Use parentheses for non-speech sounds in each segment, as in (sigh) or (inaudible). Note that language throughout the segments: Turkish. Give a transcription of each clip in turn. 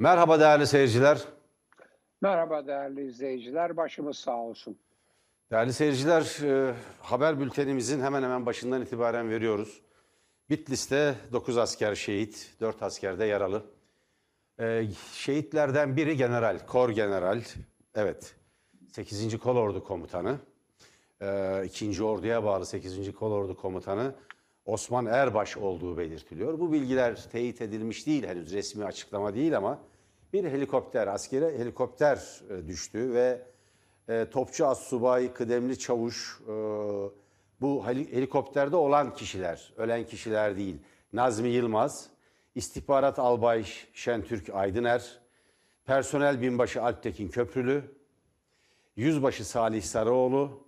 Merhaba değerli seyirciler. Merhaba değerli izleyiciler, başımız sağ olsun. Değerli seyirciler, e, haber bültenimizin hemen hemen başından itibaren veriyoruz. Bitlis'te 9 asker şehit, 4 asker de yaralı. E, şehitlerden biri general, kor general, evet 8. Kolordu komutanı. E, 2. Ordu'ya bağlı 8. Kolordu komutanı Osman Erbaş olduğu belirtiliyor. Bu bilgiler teyit edilmiş değil, henüz resmi açıklama değil ama bir helikopter, askeri helikopter e, düştü ve e, topçu assubay, kıdemli çavuş, e, bu heli- helikopterde olan kişiler, ölen kişiler değil. Nazmi Yılmaz, istihbarat albay Şentürk Aydıner, personel binbaşı Alptekin Köprülü, yüzbaşı Salih Sarıoğlu,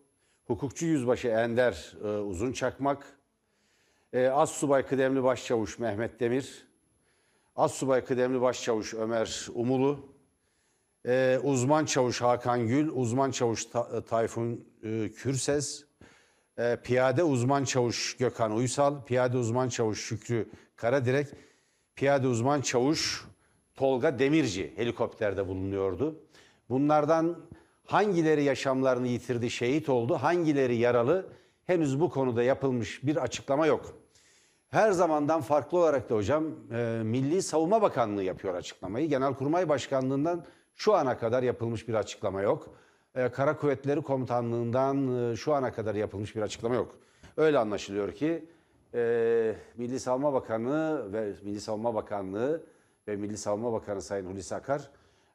hukukçu yüzbaşı Ender Uzun Çakmak, e, Assubay Kıdemli Başçavuş Mehmet Demir, Assubay Kıdemli Başçavuş Ömer Umulu, ee, uzman çavuş Hakan Gül, uzman çavuş Ta- Tayfun e, Kürses, e, piyade uzman çavuş Gökhan Uysal, piyade uzman çavuş Şükrü Karadirek, piyade uzman çavuş Tolga Demirci helikopterde bulunuyordu. Bunlardan hangileri yaşamlarını yitirdi, şehit oldu, hangileri yaralı henüz bu konuda yapılmış bir açıklama yok. Her zamandan farklı olarak da hocam e, Milli Savunma Bakanlığı yapıyor açıklamayı. Genelkurmay Başkanlığı'ndan şu ana kadar yapılmış bir açıklama yok. E, Kara Kuvvetleri Komutanlığı'ndan e, şu ana kadar yapılmış bir açıklama yok. Öyle anlaşılıyor ki e, Milli Savunma Bakanlığı ve Milli Savunma Bakanlığı ve Milli Savunma Bakanı Sayın Hulusi Akar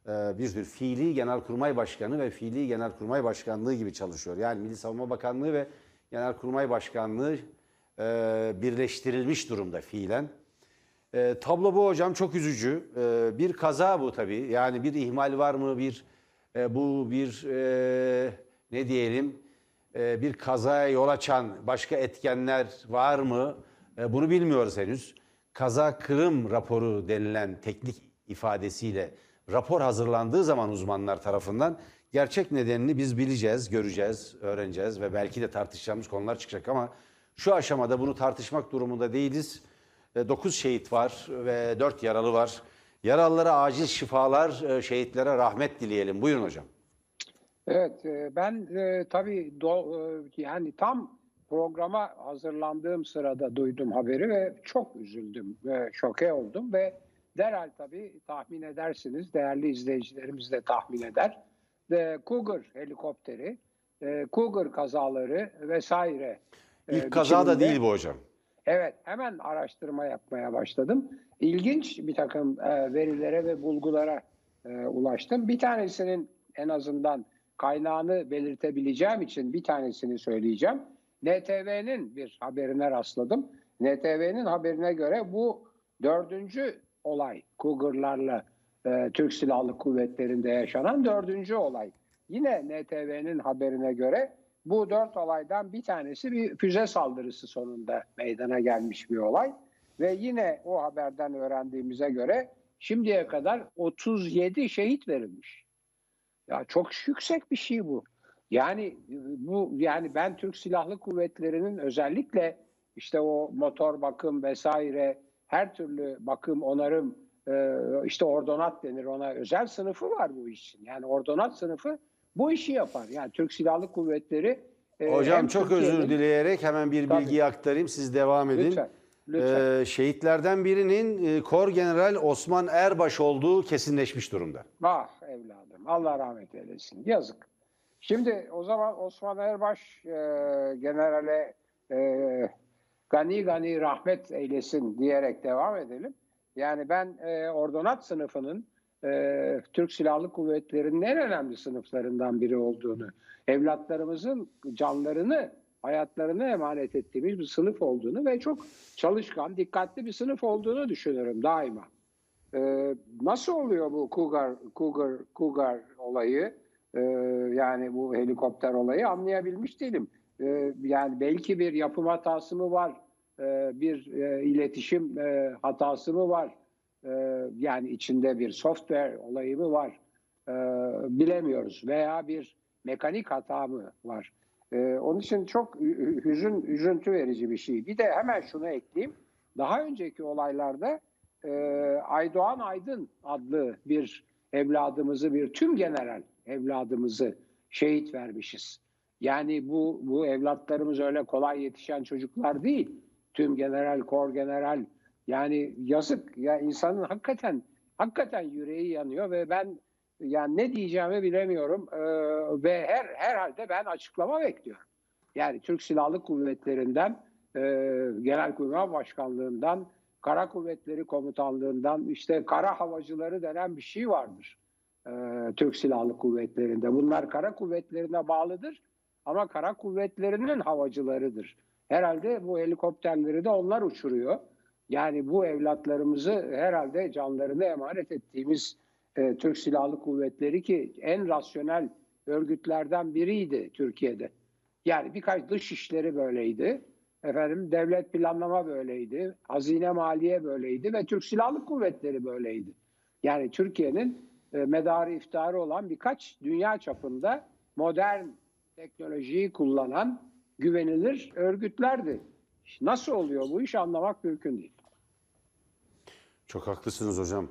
e, bir tür fiili Genelkurmay Başkanı ve fiili Genelkurmay Başkanlığı gibi çalışıyor. Yani Milli Savunma Bakanlığı ve Genelkurmay Başkanlığı e, birleştirilmiş durumda fiilen. E, tablo bu hocam çok üzücü. E, bir kaza bu tabii. Yani bir ihmal var mı? Bir e, bu bir e, ne diyelim? E, bir kazaya yol açan başka etkenler var mı? E, bunu bilmiyoruz henüz. Kaza kırım raporu denilen teknik ifadesiyle rapor hazırlandığı zaman uzmanlar tarafından gerçek nedenini biz bileceğiz, göreceğiz, öğreneceğiz ve belki de tartışacağımız konular çıkacak ama şu aşamada bunu tartışmak durumunda değiliz. 9 şehit var ve 4 yaralı var. Yaralılara acil şifalar, e, şehitlere rahmet dileyelim. Buyurun hocam. Evet, e, ben e, tabii do- e, yani tam programa hazırlandığım sırada duydum haberi ve çok üzüldüm şoke oldum ve derhal tabii tahmin edersiniz, değerli izleyicilerimiz de tahmin eder. De Cougar helikopteri, e, Cougar kazaları vesaire. E, İlk kaza da değil bu hocam. Evet, hemen araştırma yapmaya başladım. İlginç bir takım e, verilere ve bulgulara e, ulaştım. Bir tanesinin en azından kaynağını belirtebileceğim için bir tanesini söyleyeceğim. NTV'nin bir haberine rastladım. NTV'nin haberine göre bu dördüncü olay Cougar'larla e, Türk Silahlı Kuvvetleri'nde yaşanan dördüncü olay. Yine NTV'nin haberine göre bu dört olaydan bir tanesi bir füze saldırısı sonunda meydana gelmiş bir olay. Ve yine o haberden öğrendiğimize göre şimdiye kadar 37 şehit verilmiş. Ya çok yüksek bir şey bu. Yani bu yani ben Türk Silahlı Kuvvetleri'nin özellikle işte o motor bakım vesaire her türlü bakım onarım e, işte ordonat denir ona özel sınıfı var bu iş için. Yani ordonat sınıfı bu işi yapar. Yani Türk Silahlı Kuvvetleri e, Hocam çok özür dileyerek hemen bir Tabii. bilgiyi aktarayım. Siz devam edin. Lütfen. Lütfen. Ee, şehitlerden birinin e, Kor General Osman Erbaş olduğu kesinleşmiş durumda. Ah evladım Allah rahmet eylesin. Yazık. Şimdi o zaman Osman Erbaş e, generale e, gani gani rahmet eylesin diyerek devam edelim. Yani ben e, ordonat sınıfının e, Türk Silahlı Kuvvetleri'nin en önemli sınıflarından biri olduğunu, evlatlarımızın canlarını, hayatlarını emanet ettiğimiz bir sınıf olduğunu ve çok çalışkan, dikkatli bir sınıf olduğunu düşünüyorum daima. Ee, nasıl oluyor bu Cougar, Cougar, Cougar olayı? Ee, yani bu helikopter olayı anlayabilmiş değilim. Ee, yani belki bir yapım hatası mı var? Ee, bir e, iletişim e, hatası mı var? Ee, yani içinde bir software olayı mı var? Ee, bilemiyoruz. Veya bir mekanik hata mı var? Ee, onun için çok hüzün, üzüntü verici bir şey. Bir de hemen şunu ekleyeyim. Daha önceki olaylarda e, Aydoğan Aydın adlı bir evladımızı, bir tüm general evladımızı şehit vermişiz. Yani bu bu evlatlarımız öyle kolay yetişen çocuklar değil. Tüm general, kor general. Yani yazık ya insanın hakikaten hakikaten yüreği yanıyor ve ben yani ne diyeceğimi bilemiyorum Ee, ve her herhalde ben açıklama bekliyorum. Yani Türk Silahlı Kuvvetleri'nden, e, Genelkurmay Başkanlığından, Kara Kuvvetleri Komutanlığından, işte kara havacıları denen bir şey vardır e, Türk Silahlı Kuvvetleri'nde. Bunlar kara kuvvetlerine bağlıdır ama kara kuvvetlerinin havacılarıdır. Herhalde bu helikopterleri de onlar uçuruyor. Yani bu evlatlarımızı herhalde canlarını emanet ettiğimiz e, Türk Silahlı Kuvvetleri ki en rasyonel örgütlerden biriydi Türkiye'de. Yani birkaç dış işleri böyleydi. Efendim devlet planlama böyleydi. Hazine maliye böyleydi ve Türk Silahlı Kuvvetleri böyleydi. Yani Türkiye'nin e, medarı iftiharı olan birkaç dünya çapında modern teknolojiyi kullanan güvenilir örgütlerdi. Nasıl oluyor bu iş anlamak mümkün değil. Çok haklısınız hocam.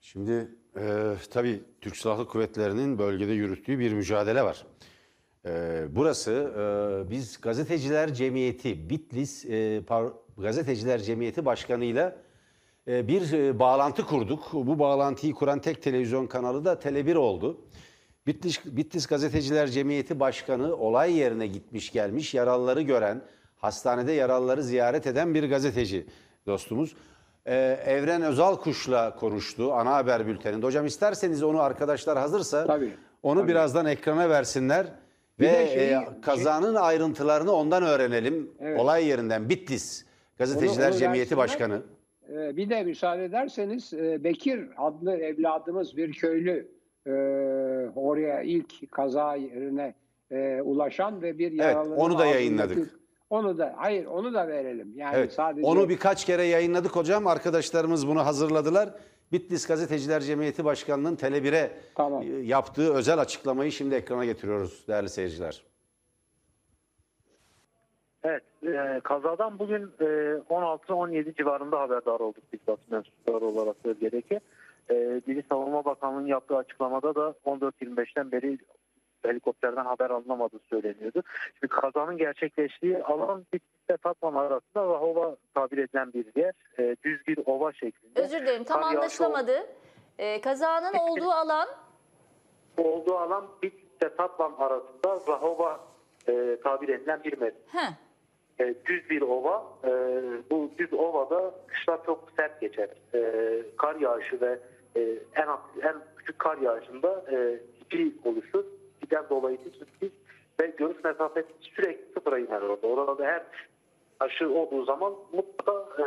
Şimdi e, tabii Türk Silahlı Kuvvetleri'nin bölgede yürüttüğü bir mücadele var. E, burası e, biz Gazeteciler Cemiyeti, Bitlis e, Par- Gazeteciler Cemiyeti Başkanı'yla e, bir e, bağlantı kurduk. Bu bağlantıyı kuran tek televizyon kanalı da Tele1 oldu. Bitlis, Bitlis Gazeteciler Cemiyeti Başkanı olay yerine gitmiş gelmiş yaralıları gören, hastanede yaralıları ziyaret eden bir gazeteci dostumuz. Ee, Evren Özal Kuş'la konuştu ana haber bülteninde. Hocam isterseniz onu arkadaşlar hazırsa Tabii, onu tabii. birazdan ekrana versinler. Bir Ve de şeyi- e, kazanın ayrıntılarını ondan öğrenelim. Evet. Olay yerinden Bitlis Gazeteciler Onu- onu Cemiyeti. Başkanı. Ee, Bir de müsaade ederseniz e, Bekir adlı evladımız bir köylü e, oraya ilk kaza yerine e, ulaşan ve bir yaralının onu da yayınladık. Onu da hayır onu da verelim. Yani Evet. sadece Onu birkaç kere yayınladık hocam. Arkadaşlarımız bunu hazırladılar. Bitlis Gazeteciler Cemiyeti Başkanı'nın Tele1'e Tamam. e, yaptığı özel açıklamayı şimdi ekrana getiriyoruz değerli seyirciler. Evet, e, kazadan bugün e, 16-17 civarında haberdar olduk biz basın mensupları olarak bölgedeki. E, Milli Savunma Bakanlığı'nın yaptığı açıklamada da 14.25'ten beri helikopterden haber alınamadığı söyleniyordu. Şimdi kazanın gerçekleştiği alan Bitlis'te Tatvan arasında Rahova tabir edilen bir yer. E, düz bir ova şeklinde. Özür dilerim tam Kar yağışı anlaşılamadı. Ee, kazanın olduğu alan Olduğu alan Bitlis'te Tatvan arasında Rahova e, tabir edilen bir metre. Heh, e, düz bir ova. E, bu düz ovada kışlar çok sert geçer. E, kar yağışı ve e, en en küçük kar yağışında e, tipi oluşur. Tipiden dolayı tipi ve görüş mesafesi sürekli sıfıra iner orada. Orada her aşı olduğu zaman mutlaka e,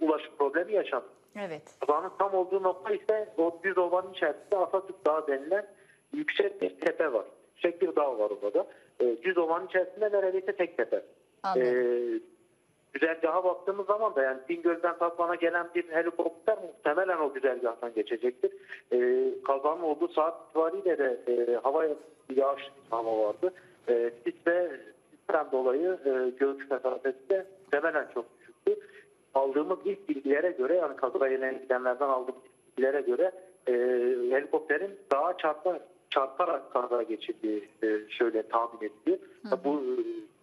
ulaşım problemi yaşanır. evet. Kazanın tam olduğu nokta ise o düz ovanın içerisinde Atatürk Dağı denilen yüksek bir tepe var. Yüksek bir dağ var orada. E, düz ovanın içerisinde neredeyse tek tepe. Anladım. Ee, güzergaha baktığımız zaman da yani Bingöl'den Tatvan'a gelen bir helikopter muhtemelen o güzergahtan geçecektir. Ee, kazanın olduğu saat itibariyle de e, hava yağış hava vardı. E, sis ve sisten dolayı e, görüş mesafesi de muhtemelen çok düşüktü. Aldığımız ilk bilgilere göre yani kazaya gidenlerden aldığımız bilgilere göre e, helikopterin dağa çarpa, çarparak kaza geçirdiği e, şöyle tahmin ediliyor. Bu e,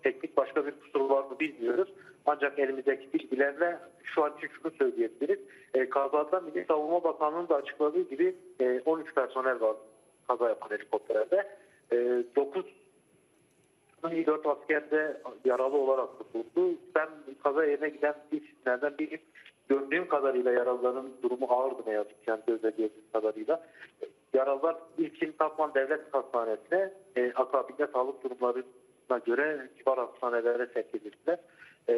teknik başka bir kusur var mı bilmiyoruz. Ancak elimizdeki bilgilerle şu an için şunu söyleyebiliriz. E, kazada Milli Savunma Bakanlığı'nın da açıkladığı gibi e, 13 personel var kaza yapan helikopterlerde. E, 9 4 asker de yaralı olarak tutuldu. Ben kaza yerine giden isimlerden biriyim. Gördüğüm kadarıyla yaralıların durumu ağırdı ne yazık ki. Yani gözle gördüğüm kadarıyla. Yaralılar ilkin Tatvan Devlet Hastanesi'ne e, akabinde sağlık durumlarına göre civar hastanelere sevk edildiler. E,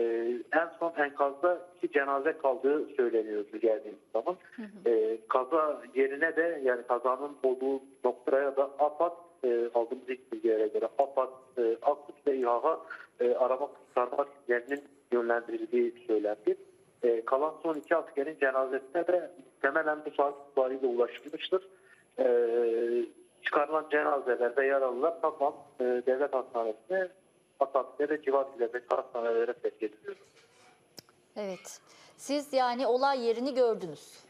en son enkazda iki cenaze kaldığı söyleniyordu geldiğimiz zaman. E, kaza yerine de yani kazanın olduğu noktaya da AFAD e, aldığımız ilk bilgilere göre AFAD, e, AKUT ve İHA e, arama kurtarma timlerinin yönlendirildiği söylendi. E, kalan son iki askerin cenazesine de muhtemelen bu saat itibariyle ulaşılmıştır. E, çıkarılan cenazeler ve yaralılar tamam e, devlet hastanesine Atatürk'e ve civar ilerideki hastanelere sevk ediliyor. Evet. Siz yani olay yerini gördünüz.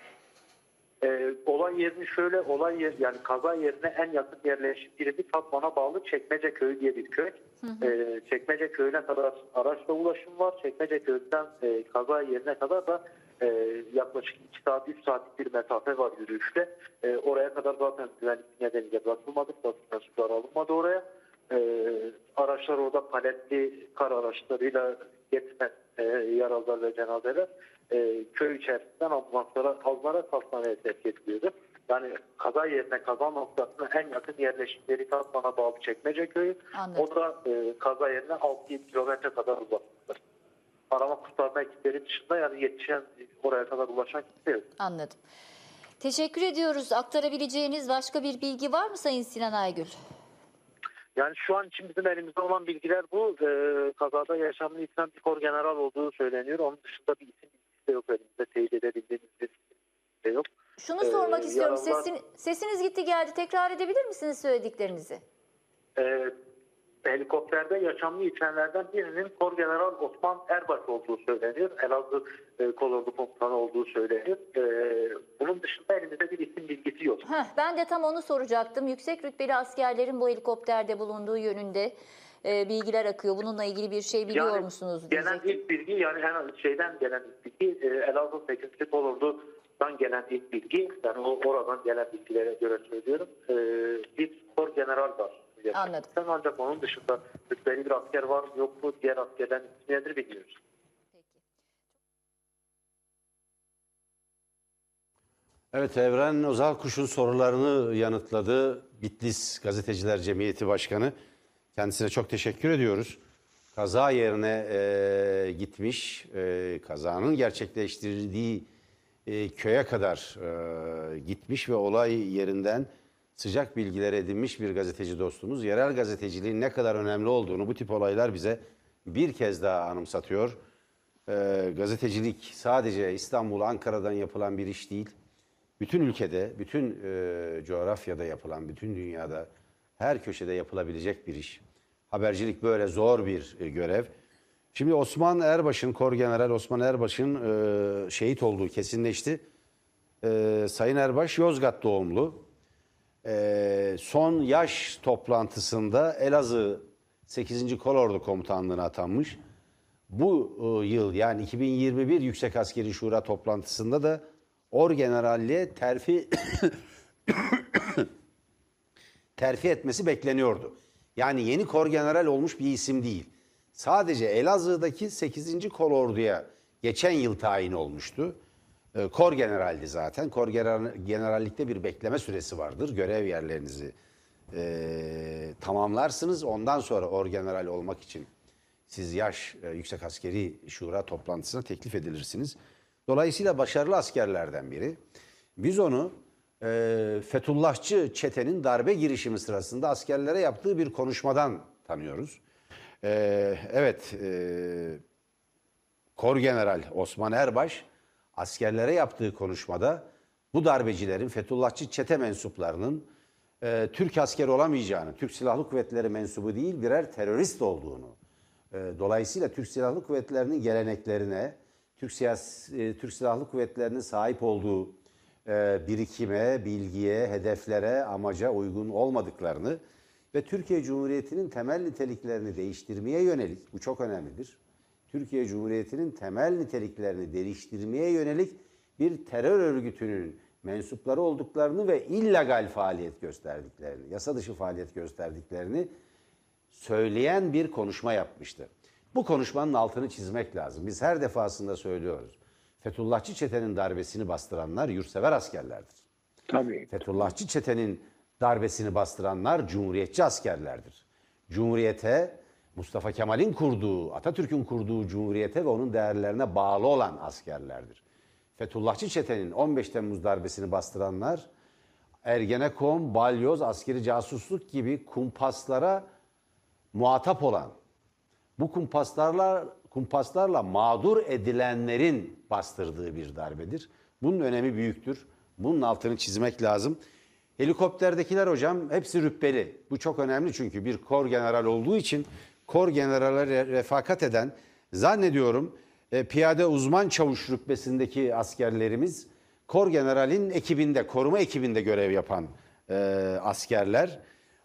E, olay yerini şöyle olay yer yani kaza yerine en yakın yerleşim birimi Tatvan'a bağlı Çekmece Köyü diye bir köy. E, Çekmece Köyü'ne kadar araçla ulaşım var. Çekmece Köyü'nden e, kaza yerine kadar da e, yaklaşık 2 saat 3 saatlik bir mesafe var yürüyüşte. E, oraya kadar zaten güvenlik nedeniyle bırakılmadık. Basın mensupları alınmadı oraya. E, araçlar orada paletli kar araçlarıyla getirilen e, yaralılar ve cenazeler e, köy içerisinden ambulanslara alınarak hastaneye sevk ediliyordu. Yani kaza yerine kaza noktasına en yakın yerleşimleri Tatvan'a bağlı Çekmece Köyü. Anladım. O da e, kaza yerine 6-7 kilometre kadar uzaklıkta. Arama kurtarma ekipleri dışında yani yetişen oraya kadar ulaşan kimse yok. Anladım. Teşekkür ediyoruz. Aktarabileceğiniz başka bir bilgi var mı Sayın Sinan Aygül? Yani şu an için bizim elimizde olan bilgiler bu. Ee, kazada yaşamını yitiren bir kor general olduğu söyleniyor. Onun dışında bir isim de yok elimizde. Teyit edebildiğimiz bir de yok. Şunu Ee, sormak istiyorum. yaralılar- Sesin, sesiniz gitti geldi. Tekrar edebilir misiniz söylediklerinizi? Ee, helikopterde yaşamını yitirenlerden birinin kor general Osman Erbaş olduğu söyleniyor. Elazığ e, kolordu komutanı olduğu söyleniyor. Ee, bunun dışında elimizde bir isim bilgisi yok. Heh, ben de tam onu soracaktım. Yüksek rütbeli askerlerin bu helikopterde bulunduğu yönünde e, bilgiler akıyor. Bununla ilgili bir şey biliyor Yani musunuz? Gelen ilk bilgi yani en az şeyden gelen ilk bilgi e, Elazığ 8. Kolordu'dan gelen ilk bilgi. Yani o oradan gelen bilgilere göre söylüyorum. E, bir kor general var. Anladım. Ancak onun dışında rütbeli bir asker var yok mu diğer askerden nedir bilmiyoruz. Evet Evren Ozal Kuş'un sorularını yanıtladı. Bitlis Gazeteciler Cemiyeti Başkanı. Kendisine çok teşekkür ediyoruz. Kaza yerine e, gitmiş, e, kazanın gerçekleştirdiği e, köye kadar e, gitmiş ve olay yerinden sıcak bilgiler edinmiş bir gazeteci dostumuz. Yerel gazeteciliğin ne kadar önemli olduğunu bu tip olaylar bize bir kez daha anımsatıyor. E, gazetecilik sadece İstanbul, Ankara'dan yapılan bir iş değil bütün ülkede, bütün e, coğrafyada yapılan, bütün dünyada her köşede yapılabilecek bir iş. Habercilik böyle zor bir e, görev. Şimdi Osman Erbaş'ın, Kor General Osman Erbaş'ın e, şehit olduğu kesinleşti. E, Sayın Erbaş Yozgat doğumlu. E, son yaş toplantısında Elazığ 8. Kolordu Komutanlığı'na atanmış. Bu e, yıl yani 2021 Yüksek Askeri Şura toplantısında da Orgeneralliğe terfi (coughs) terfi etmesi bekleniyordu. Yani yeni korgeneral olmuş bir isim değil. Sadece Elazığ'daki 8. Kolordu'ya geçen yıl tayin olmuştu. E, Kor generaldi zaten. Kor gener- generallikte bir bekleme süresi vardır. Görev yerlerinizi e, tamamlarsınız. Ondan sonra orgeneral olmak için siz yaş e, Yüksek Askeri Şura toplantısına teklif edilirsiniz. Dolayısıyla başarılı askerlerden biri. Biz onu e, Fethullahçı çetenin darbe girişimi sırasında askerlere yaptığı bir konuşmadan tanıyoruz. E, evet, e, Kor General Osman Erbaş askerlere yaptığı konuşmada bu darbecilerin Fethullahçı çete mensuplarının e, Türk askeri olamayacağını, Türk Silahlı Kuvvetleri mensubu değil birer terörist olduğunu, e, dolayısıyla Türk Silahlı Kuvvetleri'nin geleneklerine, Türk, siyas, e, Türk Silahlı Kuvvetleri'nin sahip olduğu birikime, bilgiye, hedeflere, amaca uygun olmadıklarını ve Türkiye Cumhuriyeti'nin temel niteliklerini değiştirmeye yönelik, bu çok önemlidir. Türkiye Cumhuriyeti'nin temel niteliklerini değiştirmeye yönelik bir terör örgütünün mensupları olduklarını ve illegal faaliyet gösterdiklerini, yasa dışı faaliyet gösterdiklerini söyleyen bir konuşma yapmıştı. Bu konuşmanın altını çizmek lazım. Biz her defasında söylüyoruz. Fethullahçı çetenin darbesini bastıranlar yurtsever askerlerdir. Tabii. Fethullahçı çetenin darbesini bastıranlar cumhuriyetçi askerlerdir. Cumhuriyete, Mustafa Kemal'in kurduğu, Atatürk'ün kurduğu cumhuriyete ve onun değerlerine bağlı olan askerlerdir. Fethullahçı çetenin 15 Temmuz darbesini bastıranlar Ergenekon, Balyoz, askeri casusluk gibi kumpaslara muhatap olan, bu kumpaslarla kumpaslarla mağdur edilenlerin bastırdığı bir darbedir. Bunun önemi büyüktür. Bunun altını çizmek lazım. Helikopterdekiler hocam hepsi rütbeli. Bu çok önemli çünkü bir kor general olduğu için kor generale re- refakat eden zannediyorum e, piyade uzman çavuş rütbesindeki askerlerimiz Kor General'in ekibinde, koruma ekibinde görev yapan e, askerler.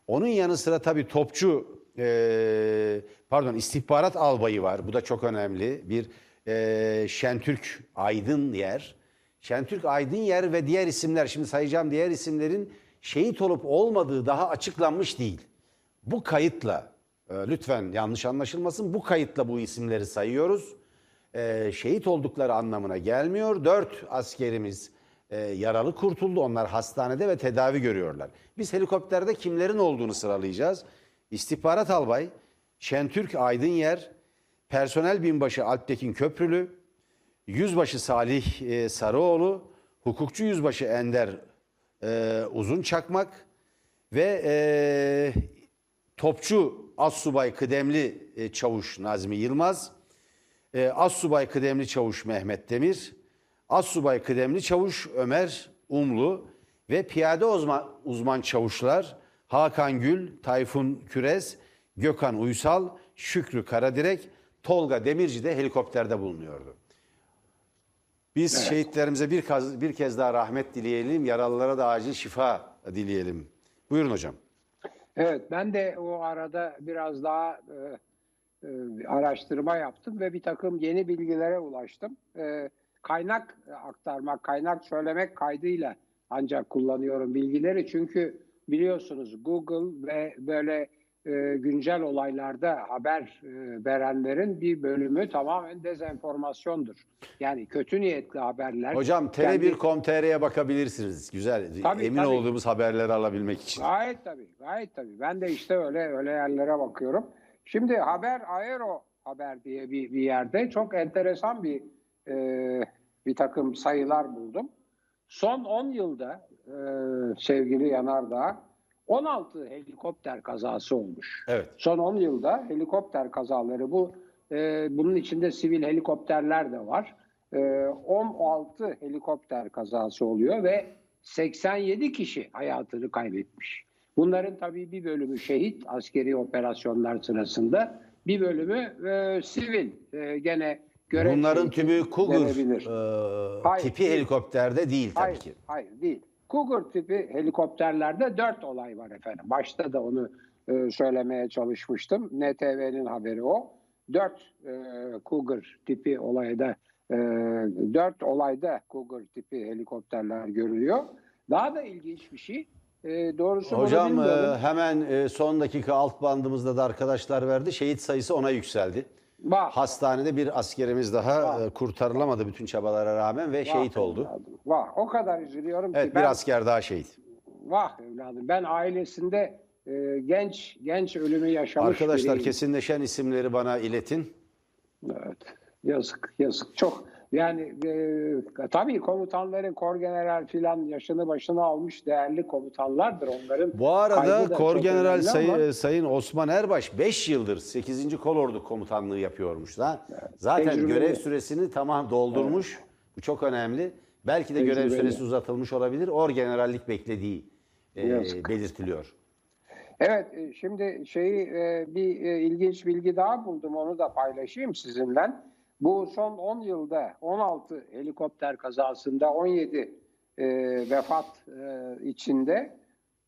Onun yanı sıra tabii topçu, e, pardon istihbarat albayı var. Bu da çok önemli. Bir e, Şentürk Aydın yer. Şentürk Aydın yer ve diğer isimler, şimdi sayacağım diğer isimlerin şehit olup olmadığı daha açıklanmış değil. Bu kayıtla, e, lütfen yanlış anlaşılmasın, bu kayıtla bu isimleri sayıyoruz. E, şehit oldukları anlamına gelmiyor. Dört askerimiz e, yaralı kurtuldu. Onlar hastanede ve tedavi görüyorlar. Biz helikopterde kimlerin olduğunu sıralayacağız. İstihbarat albay, Şentürk Aydınyer, personel binbaşı Alptekin Köprülü, Yüzbaşı Salih e, Sarıoğlu, hukukçu yüzbaşı Ender e, Uzun Çakmak ve e, topçu Assubay Kıdemli e, Çavuş Nazmi Yılmaz, e, Assubay Kıdemli Çavuş Mehmet Demir, Assubay Kıdemli Çavuş Ömer Umlu ve piyade uzman, uzman çavuşlar Hakan Gül, Tayfun Kürez, Gökhan Uysal, Şükrü Karadirek, Tolga Demirci de helikopterde bulunuyordu. Biz şehitlerimize bir kez, bir kez daha rahmet dileyelim, yaralılara da acil şifa dileyelim. Buyurun hocam. Evet ben de o arada biraz daha e, e, araştırma yaptım ve bir takım yeni bilgilere ulaştım. E, kaynak aktarmak, kaynak söylemek kaydıyla ancak kullanıyorum bilgileri. Çünkü biliyorsunuz Google ve böyle e, güncel olaylarda haber e, verenlerin bir bölümü tamamen dezenformasyondur. Yani kötü niyetli haberler. Hocam kendi- tele1.com.tr'ye bakabilirsiniz. Güzel. Tabii, Emin tabii. olduğumuz haberleri alabilmek için. Gayet tabii, gayet tabii. Ben de işte öyle öyle yerlere bakıyorum. Şimdi Haber Aero Haber diye bir, bir yerde çok enteresan bir e, bir takım sayılar buldum. Son 10 yılda e, sevgili Yanardağ 16 helikopter kazası olmuş. Evet. Son 10 yılda helikopter kazaları bu e, bunun içinde sivil helikopterler de var. E, 16 helikopter kazası oluyor ve 87 kişi hayatını kaybetmiş. Bunların tabii bir bölümü şehit askeri operasyonlar sırasında, bir bölümü e, sivil e, gene görev Bunların tümü Cougar denebilir. e, Hayır, tipi değil. helikopterde değil tabii Hayır, ki. hayır değil. Cougar tipi helikopterlerde dört olay var efendim. Başta da onu e, söylemeye çalışmıştım. NTV'nin haberi o. Dört e, Cougar tipi olayda, e, dört olayda Cougar tipi helikopterler görülüyor. Daha da ilginç bir şey. E, doğrusu Hocam e, hemen e, son dakika alt bandımızda da arkadaşlar verdi. Şehit sayısı ona yükseldi. Vah, Hastanede bir askerimiz daha e, kurtarılamadı bütün çabalara rağmen ve vah şehit oldu. evladım, Vah, o kadar üzülüyorum ki. Evet ben- bir asker daha şehit. Vah evladım. Ben ailesinde e, genç genç ölümü yaşamış Arkadaşlar biriyim. kesinleşen isimleri bana iletin. Evet. Yazık, yazık. Çok yani e, tabii komutanların kor general filan yaşını başına almış değerli komutanlardır onların. Bu arada kaybı da Kor çok General önemli Sayı- ama- Sayın Osman Erbaş 5 yıldır 8. Kolordu komutanlığı yapıyormuş. da. Zaten Tecrübeli. görev süresini tamam doldurmuş. Bu çok önemli. Belki de görev Tecrübeli. süresi uzatılmış olabilir. Or generallik beklediği e, Yazık. belirtiliyor. Evet, e, şimdi şeyi e, bir e, ilginç bilgi daha buldum. Onu da paylaşayım sizinle. Bu son 10 yılda 16 helikopter kazasında 17 e, vefat e, içinde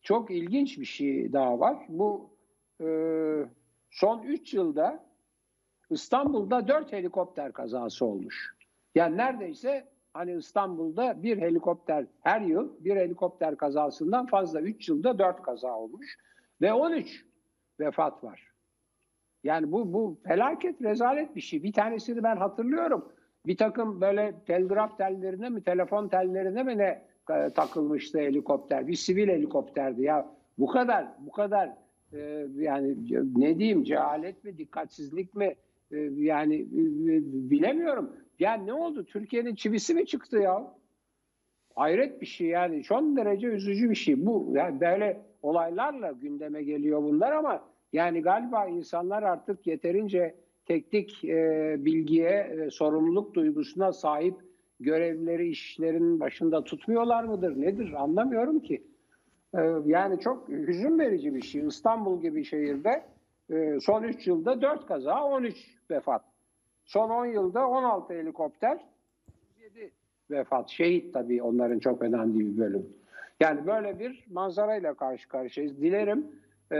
çok ilginç bir şey daha var. Bu e, son 3 yılda İstanbul'da 4 helikopter kazası olmuş. Yani neredeyse hani İstanbul'da bir helikopter her yıl bir helikopter kazasından fazla 3 yılda 4 kaza olmuş ve 13 vefat var. Yani bu bu felaket rezalet bir şey. Bir tanesini ben hatırlıyorum. Bir takım böyle telgraf tellerine mi telefon tellerine mi ne e, takılmıştı helikopter. Bir sivil helikopterdi ya. Bu kadar bu kadar e, yani ne diyeyim cehalet mi dikkatsizlik mi e, yani bilemiyorum. Yani ne oldu? Türkiye'nin çivisi mi çıktı ya? Hayret bir şey yani. Son derece üzücü bir şey. Bu yani böyle olaylarla gündeme geliyor bunlar ama yani galiba insanlar artık yeterince teknik e, bilgiye, e, sorumluluk duygusuna sahip görevleri işlerin başında tutmuyorlar mıdır? Nedir? Anlamıyorum ki. E, yani çok hüzün verici bir şey. İstanbul gibi şehirde e, son 3 yılda 4 kaza, 13 vefat. Son 10 yılda 16 helikopter, 7 vefat. Şehit tabii onların çok önemli bir bölüm. Yani böyle bir manzarayla karşı karşıyayız. Dilerim e,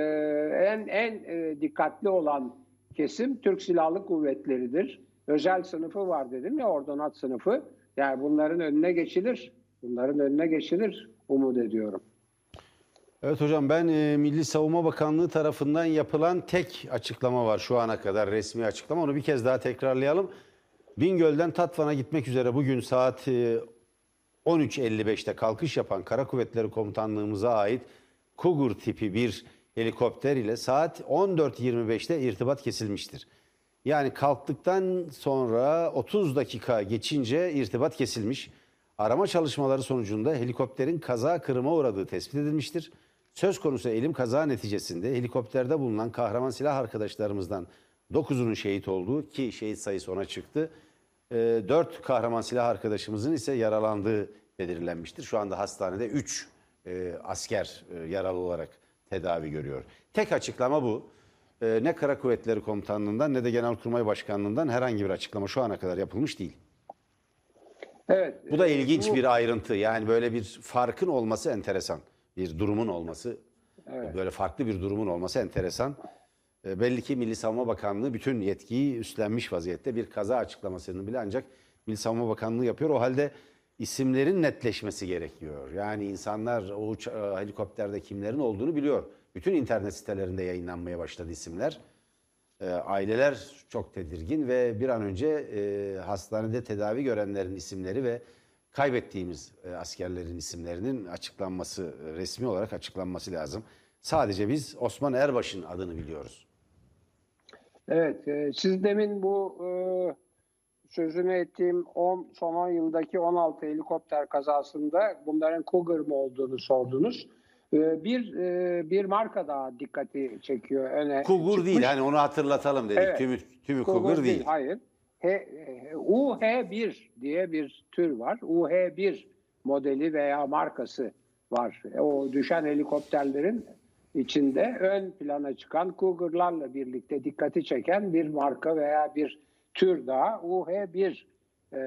en en e, dikkatli olan kesim Türk Silahlı Kuvvetleri'dir. Özel sınıfı var dedim ya ordonat sınıfı. Yani bunların önüne geçilir. Bunların önüne geçilir umut ediyorum. Evet hocam ben e, Milli Savunma Bakanlığı tarafından yapılan tek açıklama var şu ana kadar resmi açıklama. Onu bir kez daha tekrarlayalım. Bingöl'den Tatvan'a gitmek üzere bugün saat e, 13.55'te kalkış yapan Kara Kuvvetleri Komutanlığımıza ait Kugur tipi bir helikopter ile saat 14.25'te irtibat kesilmiştir. Yani kalktıktan sonra 30 dakika geçince irtibat kesilmiş. Arama çalışmaları sonucunda helikopterin kaza kırıma uğradığı tespit edilmiştir. Söz konusu elim kaza neticesinde helikopterde bulunan kahraman silah arkadaşlarımızdan 9'unun şehit olduğu ki şehit sayısı ona çıktı. 4 kahraman silah arkadaşımızın ise yaralandığı belirlenmiştir. Şu anda hastanede 3 asker e, yaralı olarak tedavi görüyor. Tek açıklama bu. E, ne Kara Kuvvetleri Komutanlığı'ndan ne de Genelkurmay Başkanlığı'ndan herhangi bir açıklama şu ana kadar yapılmış değil. Evet. Bu da e, ilginç bu- bir ayrıntı. Yani böyle bir farkın olması enteresan. Bir durumun olması, böyle farklı bir durumun olması enteresan. E, belli ki Milli Savunma Bakanlığı bütün yetkiyi üstlenmiş vaziyette. Bir kaza açıklamasını bile ancak Milli Savunma Bakanlığı yapıyor. O halde isimlerin netleşmesi gerekiyor. Yani insanlar o uça- e, helikopterde kimlerin olduğunu biliyor. Bütün internet sitelerinde yayınlanmaya başladı isimler. E, aileler çok tedirgin ve bir an önce e, hastanede tedavi görenlerin isimleri ve kaybettiğimiz e, askerlerin isimlerinin açıklanması, e, resmi olarak açıklanması lazım. Sadece biz Osman Erbaş'ın adını biliyoruz. Evet, e, siz demin bu e, sözünü ettiğim 10 son 10 yıldaki 16 helikopter kazasında bunların Cougar mı olduğunu sordunuz. E, bir e, bir marka daha dikkati çekiyor öne. Kugur çıkmış. değil hani onu hatırlatalım dedik. Evet. Tümü, tümü Cougar Kugur değil. Hayır. He, e, UH1 diye bir tür var. UH1 modeli veya markası var. E, O düşen helikopterlerin içinde ön plana çıkan Cougar'larla birlikte dikkati çeken bir marka veya bir tür daha UH1 e,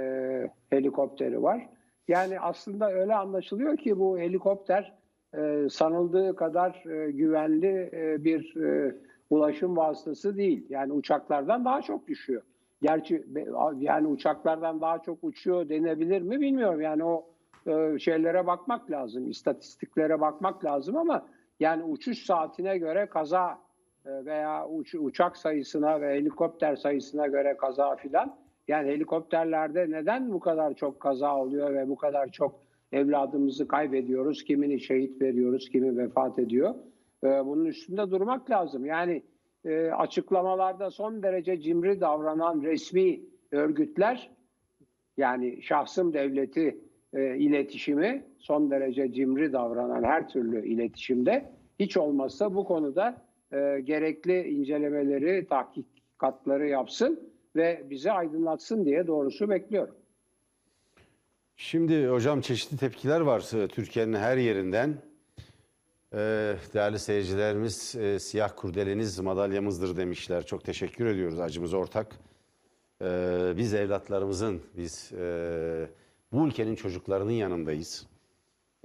helikopteri var. Yani aslında öyle anlaşılıyor ki bu helikopter e, sanıldığı kadar e, güvenli e, bir e, ulaşım vasıtası değil. Yani uçaklardan daha çok düşüyor. Gerçi yani uçaklardan daha çok uçuyor denebilir mi bilmiyorum. Yani o e, şeylere bakmak lazım, istatistiklere bakmak lazım ama yani uçuş saatine göre kaza veya uç- uçak sayısına ve helikopter sayısına göre kaza filan. Yani helikopterlerde neden bu kadar çok kaza oluyor ve bu kadar çok evladımızı kaybediyoruz? Kimini şehit veriyoruz, kimi vefat ediyor? E, bunun üstünde durmak lazım. Yani e, açıklamalarda son derece cimri davranan resmi örgütler yani şahsım devleti e, iletişimi son derece cimri davranan her türlü iletişimde hiç olmazsa bu konuda e, gerekli incelemeleri, tahkikatları yapsın ve bizi aydınlatsın diye doğrusu bekliyorum. Şimdi hocam çeşitli tepkiler var e, Türkiye'nin her yerinden. Ee, değerli seyircilerimiz e, siyah kurdeleniz madalyamızdır demişler. Çok teşekkür ediyoruz acımız ortak. Ee, biz evlatlarımızın, biz e, bu ülkenin çocuklarının yanındayız.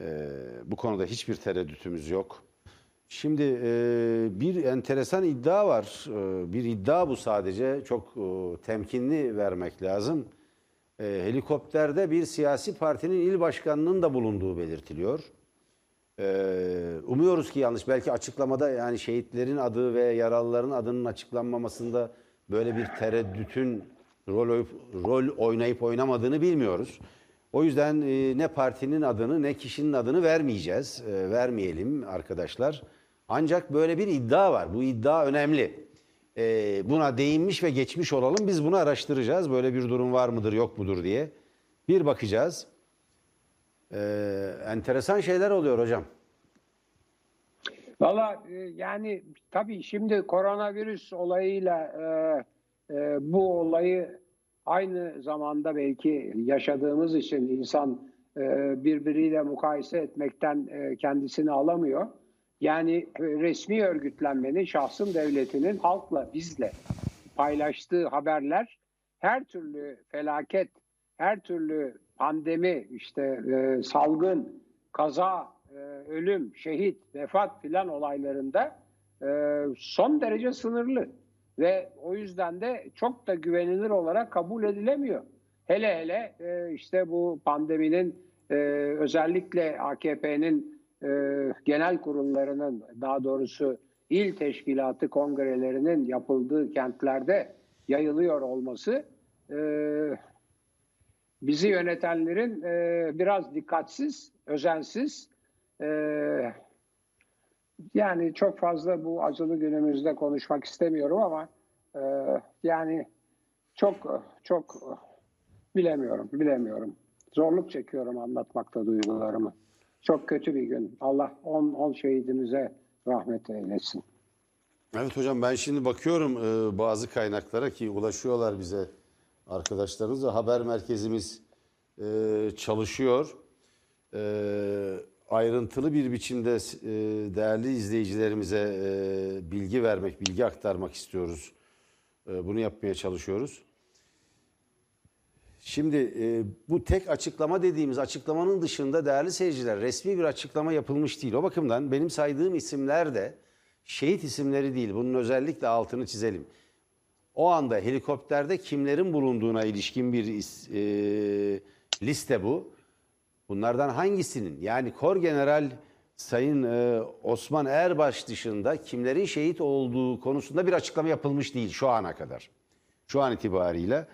Ee, bu konuda hiçbir tereddütümüz yok. Şimdi e, bir enteresan iddia var. E, bir iddia bu sadece. Çok e, temkinli vermek lazım. Helikopterde bir siyasi partinin il başkanının da bulunduğu belirtiliyor. Umuyoruz ki yanlış. Belki açıklamada yani şehitlerin adı ve yaralıların adının açıklanmamasında böyle bir tereddütün rol, oy- rol oynayıp oynamadığını bilmiyoruz. O yüzden ne partinin adını ne kişinin adını vermeyeceğiz. E, vermeyelim arkadaşlar. Ancak böyle bir iddia var. Bu iddia önemli. E, buna değinmiş ve geçmiş olalım. Biz bunu araştıracağız. Böyle bir durum var mıdır yok mudur diye. Bir bakacağız. E, enteresan şeyler oluyor hocam. Valla e, yani tabii şimdi koronavirüs olayıyla e, e, bu olayı aynı zamanda belki yaşadığımız için insan e, birbiriyle mukayese etmekten e, kendisini alamıyor. Yani e, resmi örgütlenmenin, şahsın devletinin halkla, bizle paylaştığı haberler her türlü felaket, her türlü pandemi, işte e, salgın, kaza, e, ölüm, şehit, vefat filan olaylarında e, son derece sınırlı ve o yüzden de çok da güvenilir olarak kabul edilemiyor. Hele hele e, işte bu pandeminin e, özellikle AKP'nin e, genel kurullarının daha doğrusu il teşkilatı kongrelerinin yapıldığı kentlerde yayılıyor olması e, bizi yönetenlerin e, biraz dikkatsiz, özensiz e, yani çok fazla bu acılı günümüzde konuşmak istemiyorum ama e, yani çok çok bilemiyorum, bilemiyorum. Zorluk çekiyorum anlatmakta duygularımı. Çok kötü bir gün. Allah 10 10 şehidimize rahmet eylesin. Evet hocam ben şimdi bakıyorum e, bazı kaynaklara ki ulaşıyorlar bize arkadaşlarımız da haber merkezimiz e, çalışıyor. E, ayrıntılı bir biçimde e, değerli izleyicilerimize e, bilgi vermek, bilgi aktarmak istiyoruz. E, bunu yapmaya çalışıyoruz. Şimdi e, bu tek açıklama dediğimiz açıklamanın dışında değerli seyirciler resmi bir açıklama yapılmış değil. O bakımdan benim saydığım isimler de şehit isimleri değil. Bunun özellikle altını çizelim. O anda helikopterde kimlerin bulunduğuna ilişkin bir e, liste bu. Bunlardan hangisinin yani Kor General Sayın e, Osman Erbaş dışında kimlerin şehit olduğu konusunda bir açıklama yapılmış değil şu ana kadar. Şu an itibariyle.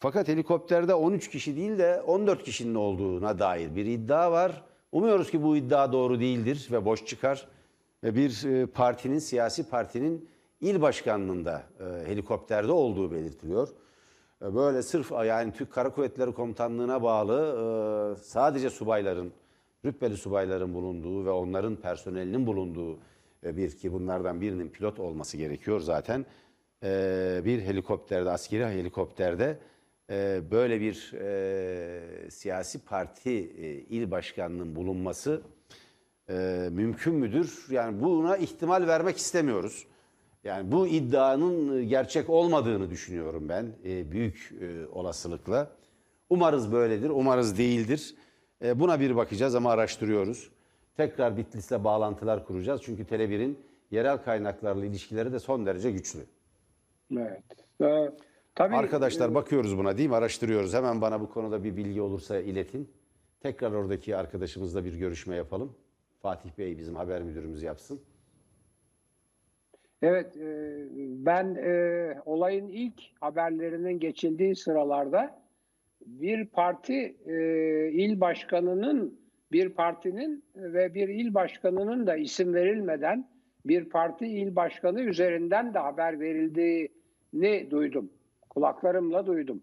Fakat helikopterde 13 kişi değil de 14 kişinin olduğuna dair bir iddia var. Umuyoruz ki bu iddia doğru değildir ve boş çıkar. Ve bir e, partinin, siyasi partinin il başkanlığında e, helikopterde olduğu belirtiliyor. E, Böyle sırf yani Türk Kara Kuvvetleri Komutanlığı'na bağlı sadece subayların, rütbeli subayların bulunduğu ve onların personelinin bulunduğu bir ki bunlardan birinin pilot olması gerekiyor zaten. Bir helikopterde, askeri helikopterde e, böyle bir e, siyasi parti e, il başkanının bulunması e, mümkün müdür? Yani buna ihtimal vermek istemiyoruz. Yani bu iddianın gerçek olmadığını düşünüyorum ben e, büyük e, olasılıkla. Umarız böyledir, umarız değildir. E, buna bir bakacağız ama araştırıyoruz. Tekrar Bitlis'le bağlantılar kuracağız. Çünkü Tele1'in yerel kaynaklarla ilişkileri de son derece güçlü. Evet. Ee, tabii Arkadaşlar bakıyoruz buna değil mi? Araştırıyoruz. Hemen bana bu konuda bir bilgi olursa iletin. Tekrar oradaki arkadaşımızla bir görüşme yapalım. Fatih Bey bizim haber müdürümüz yapsın. Evet, e, ben e, olayın ilk haberlerinin geçildiği sıralarda bir parti e, il başkanının bir partinin ve bir il başkanının da isim verilmeden bir parti il başkanı üzerinden de haber verildiğini duydum. Kulaklarımla duydum.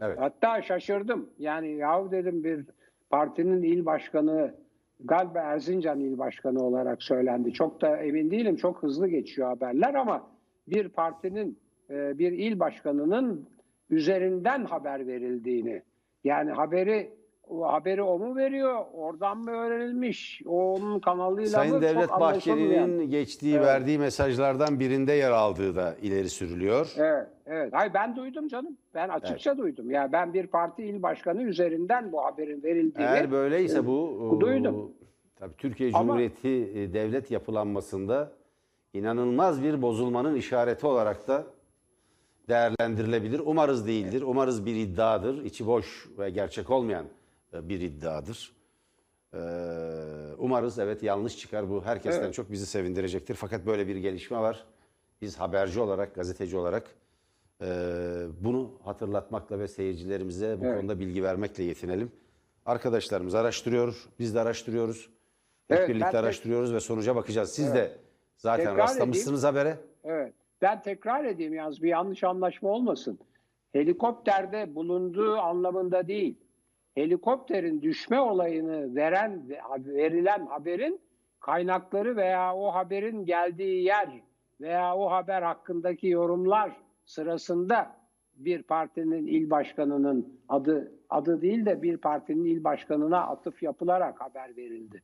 Evet. Hatta şaşırdım. Yani yahu dedim bir partinin il başkanı galiba Erzincan il başkanı olarak söylendi. Çok da emin değilim. Çok hızlı geçiyor haberler ama bir partinin e, bir il başkanının üzerinden haber verildiğini yani haberi haberi o mu veriyor? Oradan mı öğrenilmiş? O onun kanalıyla Sayın mı? Devlet. Bahçeli'nin geçtiği, Evet. verdiği mesajlardan birinde yer aldığı da ileri sürülüyor. Evet, evet. Hayır ben duydum canım. Ben açıkça duydum. Yani ben bir parti il başkanı üzerinden bu haberin verildiğini Eğer böyleyse bu duydum. e, tabii Türkiye Ama- Cumhuriyeti e, devlet yapılanmasında inanılmaz bir bozulmanın işareti olarak da değerlendirilebilir. Umarız değildir. Umarız bir iddiadır. İçi boş ve gerçek olmayan e, bir iddiadır. Ee, Umarız evet yanlış çıkar. Bu herkesten Evet. çok bizi sevindirecektir. Fakat böyle bir gelişme var. Biz haberci olarak, gazeteci olarak e, bunu hatırlatmakla ve seyircilerimize bu Evet. konuda bilgi vermekle yetinelim. Arkadaşlarımız araştırıyor, biz de araştırıyoruz. Hep Evet, birlikte araştırıyoruz ve sonuca bakacağız. Siz de zaten Tekrar rastlamışsınız habere. Evet. Ben tekrar edeyim yalnız bir yanlış anlaşma olmasın. Helikopterde bulunduğu anlamında değil. Helikopterin düşme olayını veren verilen haberin kaynakları veya o haberin geldiği yer veya o haber hakkındaki yorumlar sırasında bir partinin il başkanının adı adı değil de bir partinin il başkanına atıf yapılarak haber verildi.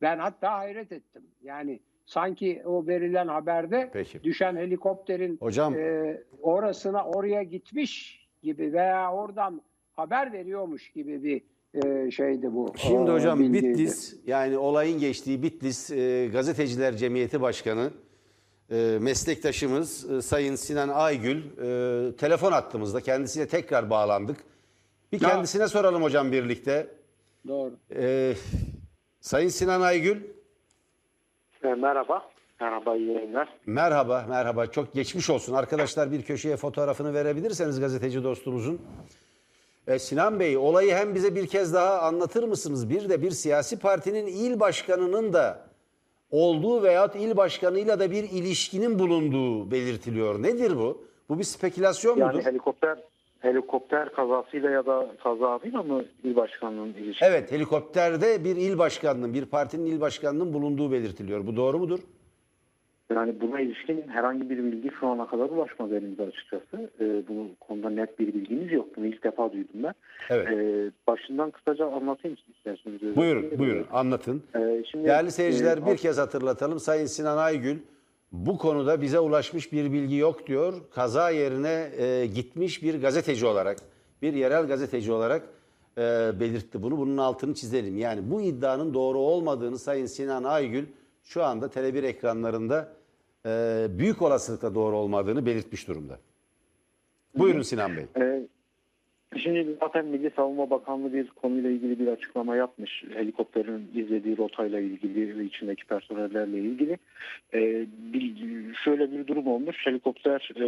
Ben hatta hayret ettim. Yani sanki o verilen haberde Peki. düşen helikopterin Hocam e, orasına oraya gitmiş gibi veya oradan haber veriyormuş gibi bir e, şeydi bu. Şimdi e, hocam bilgiydi. Bitlis yani olayın geçtiği Bitlis e, Gazeteciler Cemiyeti Başkanı e, meslektaşımız e, Sayın Sinan Aygül e, telefon attığımızda kendisiyle tekrar bağlandık. Bir Ya. kendisine soralım hocam birlikte. Doğru. E, Sayın Sinan Aygül E, merhaba. Merhaba iyi yayınlar. merhaba merhaba çok geçmiş olsun. Arkadaşlar bir köşeye fotoğrafını verebilirseniz gazeteci dostumuzun. E, Sinan Bey olayı hem bize bir kez daha anlatır mısınız? Bir de bir siyasi partinin il başkanının da olduğu veyahut il başkanıyla da bir ilişkinin bulunduğu belirtiliyor. Nedir bu? Bu bir spekülasyon Yani mudur? helikopter helikopter kazasıyla ya da kazasıyla mı il başkanının ilişkisi? Evet helikopterde bir il başkanının, bir partinin il başkanının bulunduğu belirtiliyor. Bu doğru mudur? Yani buna ilişkin herhangi bir bilgi şu ana kadar ulaşmadı elimize açıkçası. Ee, bu konuda net bir bilgimiz yok. Bunu ilk defa duydum ben. Evet. Ee, başından kısaca anlatayım isterseniz. Buyurun, buyurun anlatın. Ee, şimdi, Değerli seyirciler e, bir kez hatırlatalım. Sayın Sinan Aygül bu konuda bize ulaşmış bir bilgi yok diyor. Kaza yerine e, gitmiş bir gazeteci olarak, bir yerel gazeteci olarak e, belirtti bunu. Bunun altını çizelim. Yani bu iddianın doğru olmadığını Sayın Sinan Aygül şu anda Tele1 ekranlarında e, büyük olasılıkla doğru olmadığını belirtmiş durumda. Buyurun Sinan Bey. Ee, Şimdi zaten Milli Savunma Bakanlığı bir konuyla ilgili bir açıklama yapmış. Helikopterin izlediği rotayla ilgili ve içindeki personellerle ilgili. Ee, bir, şöyle bir durum olmuş. Helikopter e,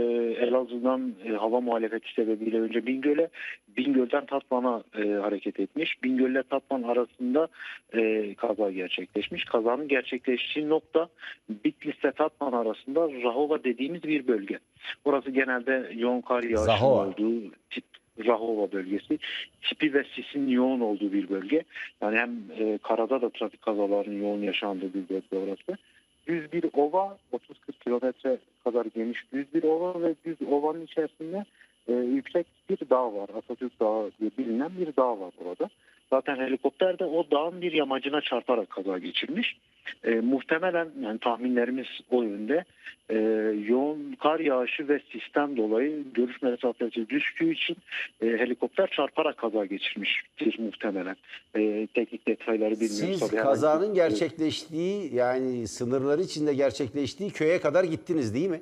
Elazığ'dan e, hava muhalefeti sebebiyle önce Bingöl'e, Bingöl'den Tatvan'a e, hareket etmiş. Bingöl ile Tatvan arasında e, kaza gerçekleşmiş. Kazanın gerçekleştiği nokta Bitlis ile Tatvan arasında Rahova dediğimiz bir bölge. Orası genelde yoğun kar Zahova. olduğu tip Rahova bölgesi. Tipi ve sisin yoğun olduğu bir bölge. Yani hem e, karada da trafik kazalarının yoğun yaşandığı bir bölge orası. Düz bir ova, 30-40 kilometre kadar geniş düz bir ova ve düz ovanın içerisinde e, yüksek bir dağ var. Atatürk Dağı diye bilinen bir dağ var orada. Zaten helikopter de o dağın bir yamacına çarparak kaza geçirmiş. E, muhtemelen yani tahminlerimiz o yönde e, yoğun kar yağışı ve sistem dolayı görüş mesafesi düştüğü için e, helikopter çarparak kaza geçirmiştir muhtemelen. E, teknik detayları bilmiyoruz. Siz tabii. Kazanın gerçekleştiği yani sınırları içinde gerçekleştiği köye kadar gittiniz değil mi?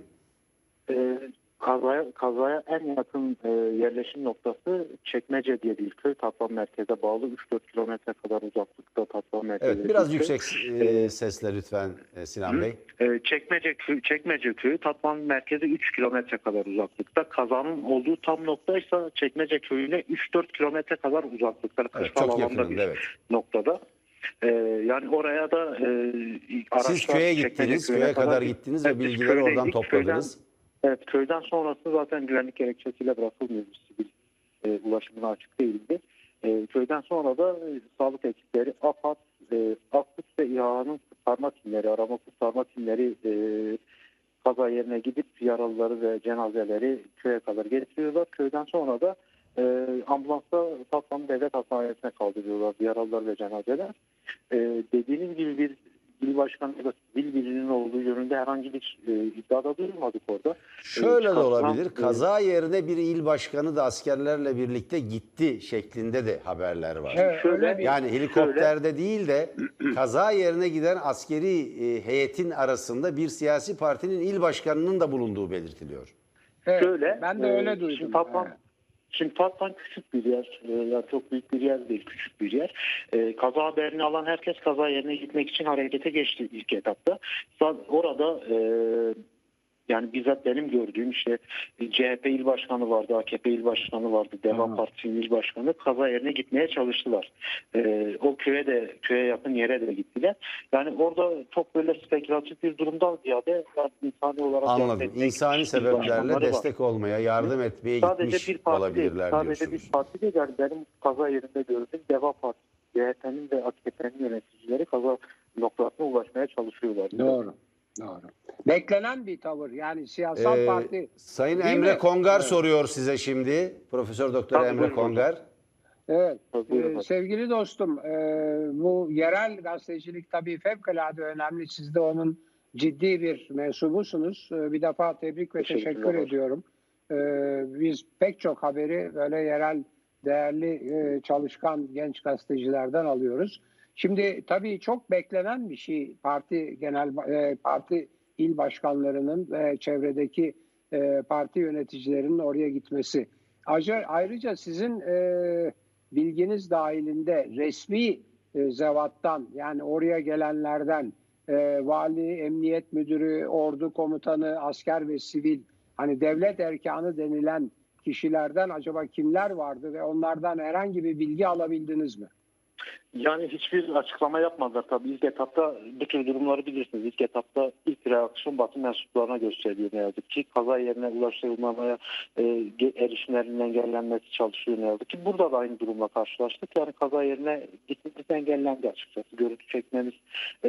E, kazaya, kazaya en yakın e, yerleşim noktası Çekmece diye bir köy. Tatvan merkeze bağlı 3-4 kilometre kadar uzaklıkta Tatvan merkeze. Evet biraz yüksek e, sesle lütfen e, Sinan Bey. Ee, Çekmece, köyü, Çekmece köyü Tatvan merkeze 3 kilometre kadar uzaklıkta. Kazanın olduğu tam noktaysa Çekmece köyüne 3-4 kilometre kadar uzaklıkta. Evet, çok yakınında bir evet. noktada. Ee, yani oraya da e, araçlar Siz köye gittiniz, köye kadar gittiniz ve bilgileri oradan topladınız. Köyden, evet köyden sonrası zaten güvenlik gerekçesiyle bırakılmıyor. Sivil e, ulaşımına açık değildi. E, köyden sonra da e, sağlık ekipleri, AFAD, e, AFAD ve İHA'nın kurtarma timleri, arama kurtarma timleri e, kaza yerine gidip yaralıları ve cenazeleri köye kadar getiriyorlar. Köyden sonra da e, ambulansla Tatvan Devlet Hastanesi'ne kaldırıyorlar yaralılar ve cenazeler. E, dediğiniz gibi bir il başkanı ya da sivil birinin olduğu yönünde herhangi bir e, iddiada duymadık orada. Şöyle de çıkartılan, olabilir. e, Kaza yerine bir il başkanı da askerlerle birlikte gitti şeklinde de haberler var. Evet, Şöyle- öyle bir- Yani helikopterde değil de kaza yerine giden askeri e, heyetin arasında bir siyasi partinin il başkanının da bulunduğu belirtiliyor. Evet, Şöyle, ben de e, öyle duydum. Şimdi Evet. Şimdi Tatvan küçük bir yer. E, yani çok büyük bir yer değil, küçük bir yer. E, kaza haberini alan herkes kaza yerine gitmek için harekete geçti ilk etapta. Orada e, yani bizzat benim gördüğüm işte CHP il başkanı vardı, AKP il başkanı vardı, Deva Aha. Partisi'nin il başkanı kaza yerine gitmeye çalıştılar. E, o köye de köye yakın yere de gittiler. Yani orada çok böyle spekülatif bir durumdan ziyade yani insani olarak Anladım. İnsani sebeplerle başkanları var. destek olmaya, yardım etmeye Sadece gitmiş bir parti değil. olabilirler Sadece diyorsunuz. bir parti değil. Yani benim kaza yerinde gördüğüm Deva Partisi, CHP'nin ve AKP'nin yöneticileri kaza noktasına ulaşmaya çalışıyorlar. Doğru. Doğru. Beklenen bir tavır. Yani siyasal Ee, parti. Sayın Değil Emre mi? Kongar Evet. soruyor size şimdi. Profesör Doktor Emre buyurun. Kongar. Evet. Ee, sevgili dostum, e, bu yerel gazetecilik tabii fevkalade önemli. Siz de onun ciddi bir mensubusunuz. Ee, bir defa tebrik ve teşekkür ediyorum. Ee, biz pek çok haberi böyle yerel değerli e, çalışkan genç gazetecilerden alıyoruz. Şimdi tabii çok beklenen bir şey parti genel e, parti il başkanlarının ve çevredeki e, parti yöneticilerinin oraya gitmesi. Ayrıca, sizin e, bilginiz dahilinde resmi zevattan yani oraya gelenlerden vali, emniyet müdürü, ordu komutanı, asker ve sivil hani devlet erkanı denilen kişilerden acaba kimler vardı ve onlardan herhangi bir bilgi alabildiniz mi? Yani hiçbir açıklama yapmadılar tabii. İlk etapta bu tür durumları bilirsiniz. İlk etapta ilk reaksiyon basın mensuplarına gösteriliyor ne yazık ki. Kaza yerine ulaştırılmamaya e, ge- erişimlerin engellenmesi çalışıyor ne yazık ki. Burada da aynı durumla karşılaştık. Yani kaza yerine gitmemiz engellendi açıkçası. Görüntü çekmemiz e,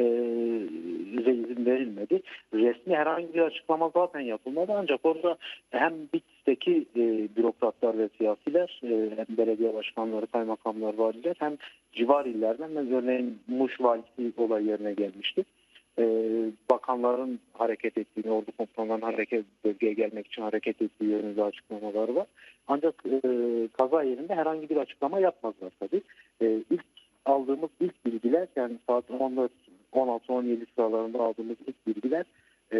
izin verilmedi. Resmi herhangi bir açıklama zaten yapılmadı. Ancak orada hem Bitlis'teki e, bürokratlar ve siyasiler e, hem belediye başkanları, kaymakamlar, valiler hem civar illerden ve örneğin Muş valisi olay yerine gelmişti. Ee, bakanların hareket ettiğini, ordu komutanlarının hareket bölgeye gelmek için hareket ettiği yönünde açıklamaları var. Ancak e, kaza yerinde herhangi bir açıklama yapmadılar tabii. E, ilk aldığımız ilk bilgiler yani saat 14 16-17 sıralarında aldığımız ilk bilgiler e,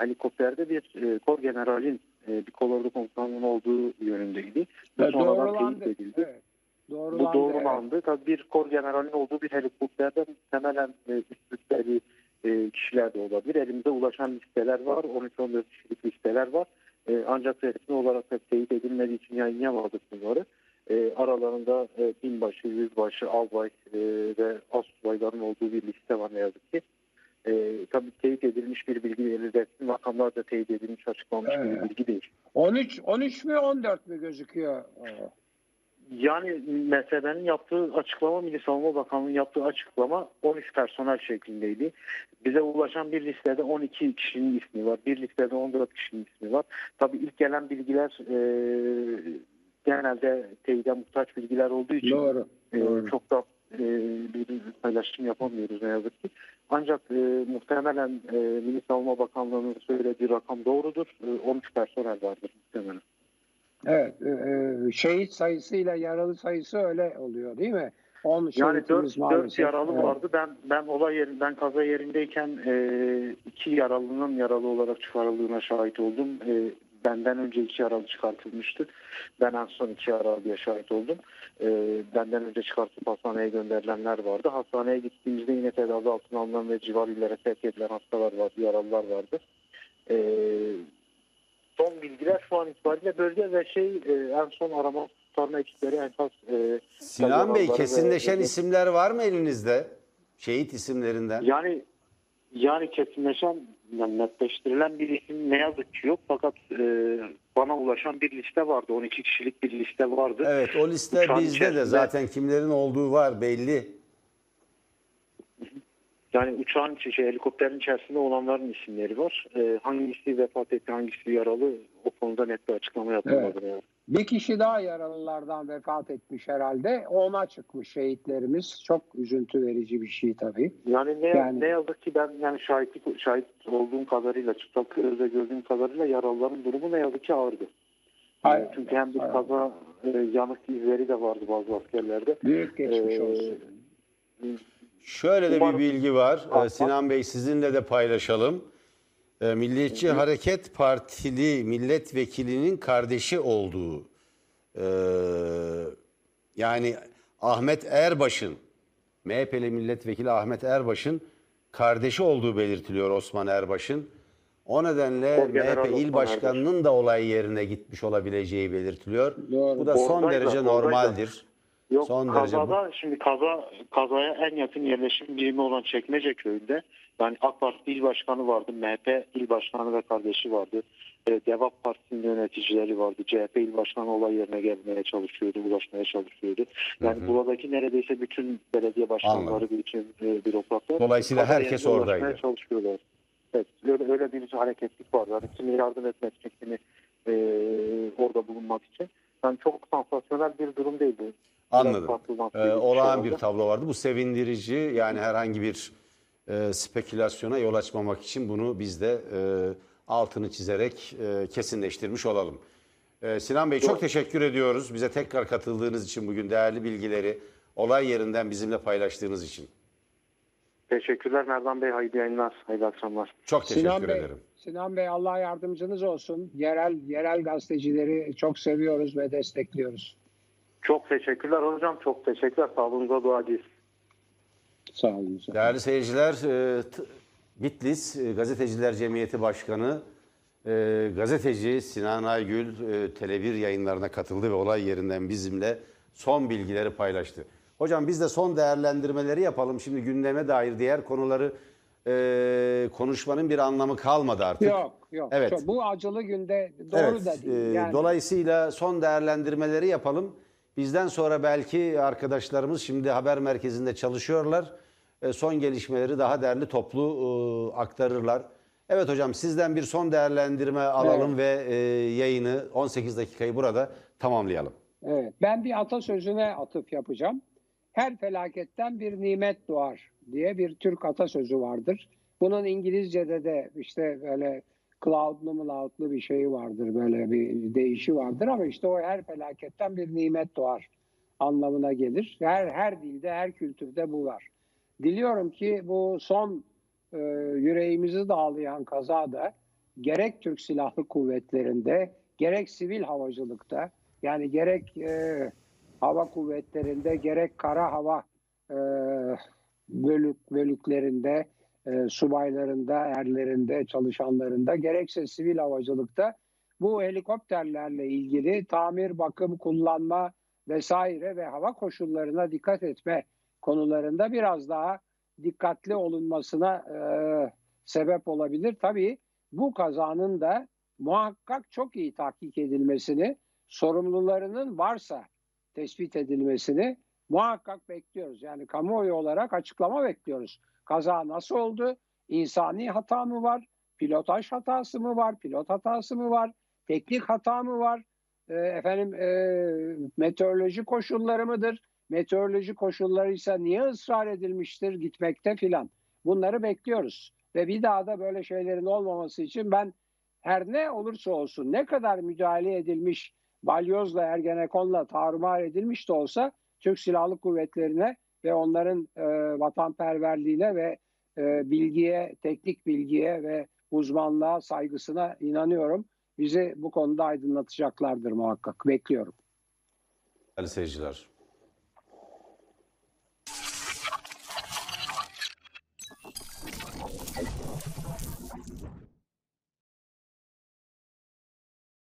helikopterde bir e, kor generalin e, bir kolordu komutanının olduğu yönündeydi. Ve sonradan doğrulandı. teyit edildi. Evet. Bu Doğrulandı. doğrulandı. Tabii bir kor generalin olduğu bir helikopterden temelen e, üst e, kişiler de olabilir. Elimize ulaşan listeler var. 13-14 kişilik listeler var. E, ancak resmi olarak da teyit edilmediği için yayınlayamadık bunları. E, aralarında e, binbaşı, yüzbaşı, albay e, ve astsubayların olduğu bir liste var ne yazık ki. E, tabii teyit edilmiş bir bilgi değil. Resmi makamlar da teyit edilmiş, açıklanmış Evet. bir bilgi değil. 13 13 mü 14 mü gözüküyor? Yani MSB'nin yaptığı açıklama, Milli Savunma Bakanlığı'nın yaptığı açıklama 13 personel şeklindeydi. Bize ulaşan bir listede 12 kişinin ismi var. Bir listede 14 kişinin ismi var. Tabii ilk gelen bilgiler e, genelde teyide muhtaç bilgiler olduğu için Doğru. e, doğru. çok da e, bir paylaşım yapamıyoruz ne yazık ki. Ancak e, muhtemelen e, Milli Savunma Bakanlığı'nın söylediği rakam doğrudur. E, 13 personel vardır muhtemelen. Evet, e, e, şehit sayısıyla yaralı sayısı öyle oluyor değil mi? 10 Yani şehitimiz dört, maalesef. dört yaralı Evet. vardı. Ben ben olay yerinden kaza yerindeyken e, iki yaralının yaralı olarak çıkarıldığına şahit oldum. E, benden önce iki yaralı çıkartılmıştı. Ben en son iki yaralıya şahit oldum. E, benden önce çıkartıp hastaneye gönderilenler vardı. Hastaneye gittiğimizde yine tedavi altına alınan ve civar illere sevk edilen hastalar vardı, yaralılar vardı. E, son bilgiler şu an itibariyle bölge ve şey e, en son arama kurtarma ekipleri enkaz e, Sinan Bey kesinleşen ve- isimler var mı elinizde? Şehit isimlerinden. Yani yani kesinleşen yani netleştirilen bir isim ne yazık ki yok fakat e, bana ulaşan bir liste vardı 12 kişilik bir liste vardı. Evet o liste Uçağın bizde de içerisinde- zaten kimlerin olduğu var belli. Yani uçağın içi- şey, helikopterin içerisinde olanların isimleri var. E, hangisi vefat etti hangisi yaralı o konuda net bir açıklama yapılmadı. Yani. Bir kişi daha yaralılardan vefat etmiş herhalde. Ona çıkmış şehitlerimiz. Çok üzüntü verici bir şey tabii. Yani ne, Yani- ne yazık ki ben yani şahitlik şahit olduğum kadarıyla çıplak gözle gördüğüm kadarıyla yaralıların durumu ne yazık ki ağırdı. Hay- Çünkü hem bir kaza e, yanık izleri de vardı bazı askerlerde. Büyük geçmiş Ee, olsun. Şöyle de bir bilgi var. Ee, Sinan Bey sizinle de paylaşalım. Ee, Milliyetçi Hareket Partili milletvekilinin kardeşi olduğu ee, yani Ahmet Erbaş'ın MHP'li milletvekili Ahmet Erbaş'ın kardeşi olduğu belirtiliyor Osman Erbaş'ın. O nedenle Orgeneral MHP il Osman başkanının da olay yerine gitmiş olabileceği belirtiliyor. Doğru. Bu da son Oradaydı, derece oradaydı. normaldir. Yok Son derece kazada şimdi kaza kazaya en yakın yerleşim birimi olan Çekmece köyünde yani AK Parti il başkanı vardı, MHP il başkanı ve kardeşi vardı. E, Deva Partisi'nin yöneticileri vardı. CHP il başkanı olay yerine gelmeye çalışıyordu, ulaşmaya çalışıyordu. Yani buradaki neredeyse bütün belediye başkanları, Anladım. bütün e, bürokratlar Dolayısıyla herkes oradaydı. çalışıyorlar. Evet, öyle, öyle bir hareketlik var. Yani kimi yardım etmek için, kimi e, orada bulunmak için. Yani çok sansasyonel bir durum değildi. Anladım. farklı Ee, bir olağan şey bir tablo vardı. Bu sevindirici. Yani herhangi bir e, spekülasyona yol açmamak için bunu biz de e, altını çizerek e, kesinleştirmiş olalım. Ee, Sinan Bey çok teşekkür ediyoruz. Bize tekrar katıldığınız için bugün değerli bilgileri olay yerinden bizimle paylaştığınız için. Teşekkürler Merdan Bey. Hayırlı yayınlar. Hayırlı akşamlar. Çok teşekkür Sinan Bey, ederim. Sinan Bey Allah yardımcınız olsun. Yerel yerel gazetecileri çok seviyoruz ve destekliyoruz. Çok teşekkürler hocam. Çok teşekkürler. Sağlığınıza duacıyız. Sağ olun. Değerli seyirciler, e, Bitlis e, Gazeteciler Cemiyeti Başkanı, e, gazeteci Sinan Aygül e, Tele1 yayınlarına katıldı ve olay yerinden bizimle son bilgileri paylaştı. Hocam biz de son değerlendirmeleri yapalım. Şimdi gündeme dair diğer konuları e, konuşmanın bir anlamı kalmadı artık. Yok yok. Evet. Çok- Bu acılı günde doğru Evet, da değil. e, Yani- Dolayısıyla son değerlendirmeleri yapalım. Bizden sonra belki arkadaşlarımız şimdi haber merkezinde çalışıyorlar. E, son gelişmeleri daha değerli toplu e, aktarırlar. Evet hocam sizden bir son değerlendirme alalım ve e, yayını 18 dakikayı burada tamamlayalım. Evet, ben bir atasözüne atıf yapacağım. Her felaketten bir nimet doğar diye bir Türk atasözü vardır. Bunun İngilizce'de de işte böyle cloudlu mulaudlu bir şeyi vardır, böyle bir değişi vardır ama işte o her felaketten bir nimet doğar anlamına gelir. Her her dilde, her kültürde bu var. Diliyorum ki bu son e, yüreğimizi dağlayan kazada gerek Türk Silahlı Kuvvetleri'nde gerek sivil havacılıkta yani gerek e, hava kuvvetlerinde gerek kara hava e, bölük bölüklerinde e, subaylarında, erlerinde, çalışanlarında gerekse sivil havacılıkta bu helikopterlerle ilgili tamir, bakım, kullanma vesaire ve hava koşullarına dikkat etme konularında biraz daha dikkatli olunmasına e, sebep olabilir. Tabii bu kazanın da muhakkak çok iyi tahkik edilmesini, sorumlularının varsa tespit edilmesini muhakkak bekliyoruz. Yani kamuoyu olarak açıklama bekliyoruz. Kaza nasıl oldu? İnsani hata mı var? Pilotaj hatası mı var? Pilot hatası mı var? Teknik hata mı var? E, efendim e, meteoroloji koşulları mıdır? Meteoroloji koşulları ise niye ısrar edilmiştir gitmekte filan? Bunları bekliyoruz. Ve bir daha da böyle şeylerin olmaması için ben her ne olursa olsun ne kadar müdahale edilmiş balyozla ergenekonla tarumar edilmiş de olsa Türk Silahlı Kuvvetleri'ne ve onların e, vatanperverliğine ve e, bilgiye, teknik bilgiye ve uzmanlığa saygısına inanıyorum. Bizi bu konuda aydınlatacaklardır muhakkak. Bekliyorum. Değerli seyirciler.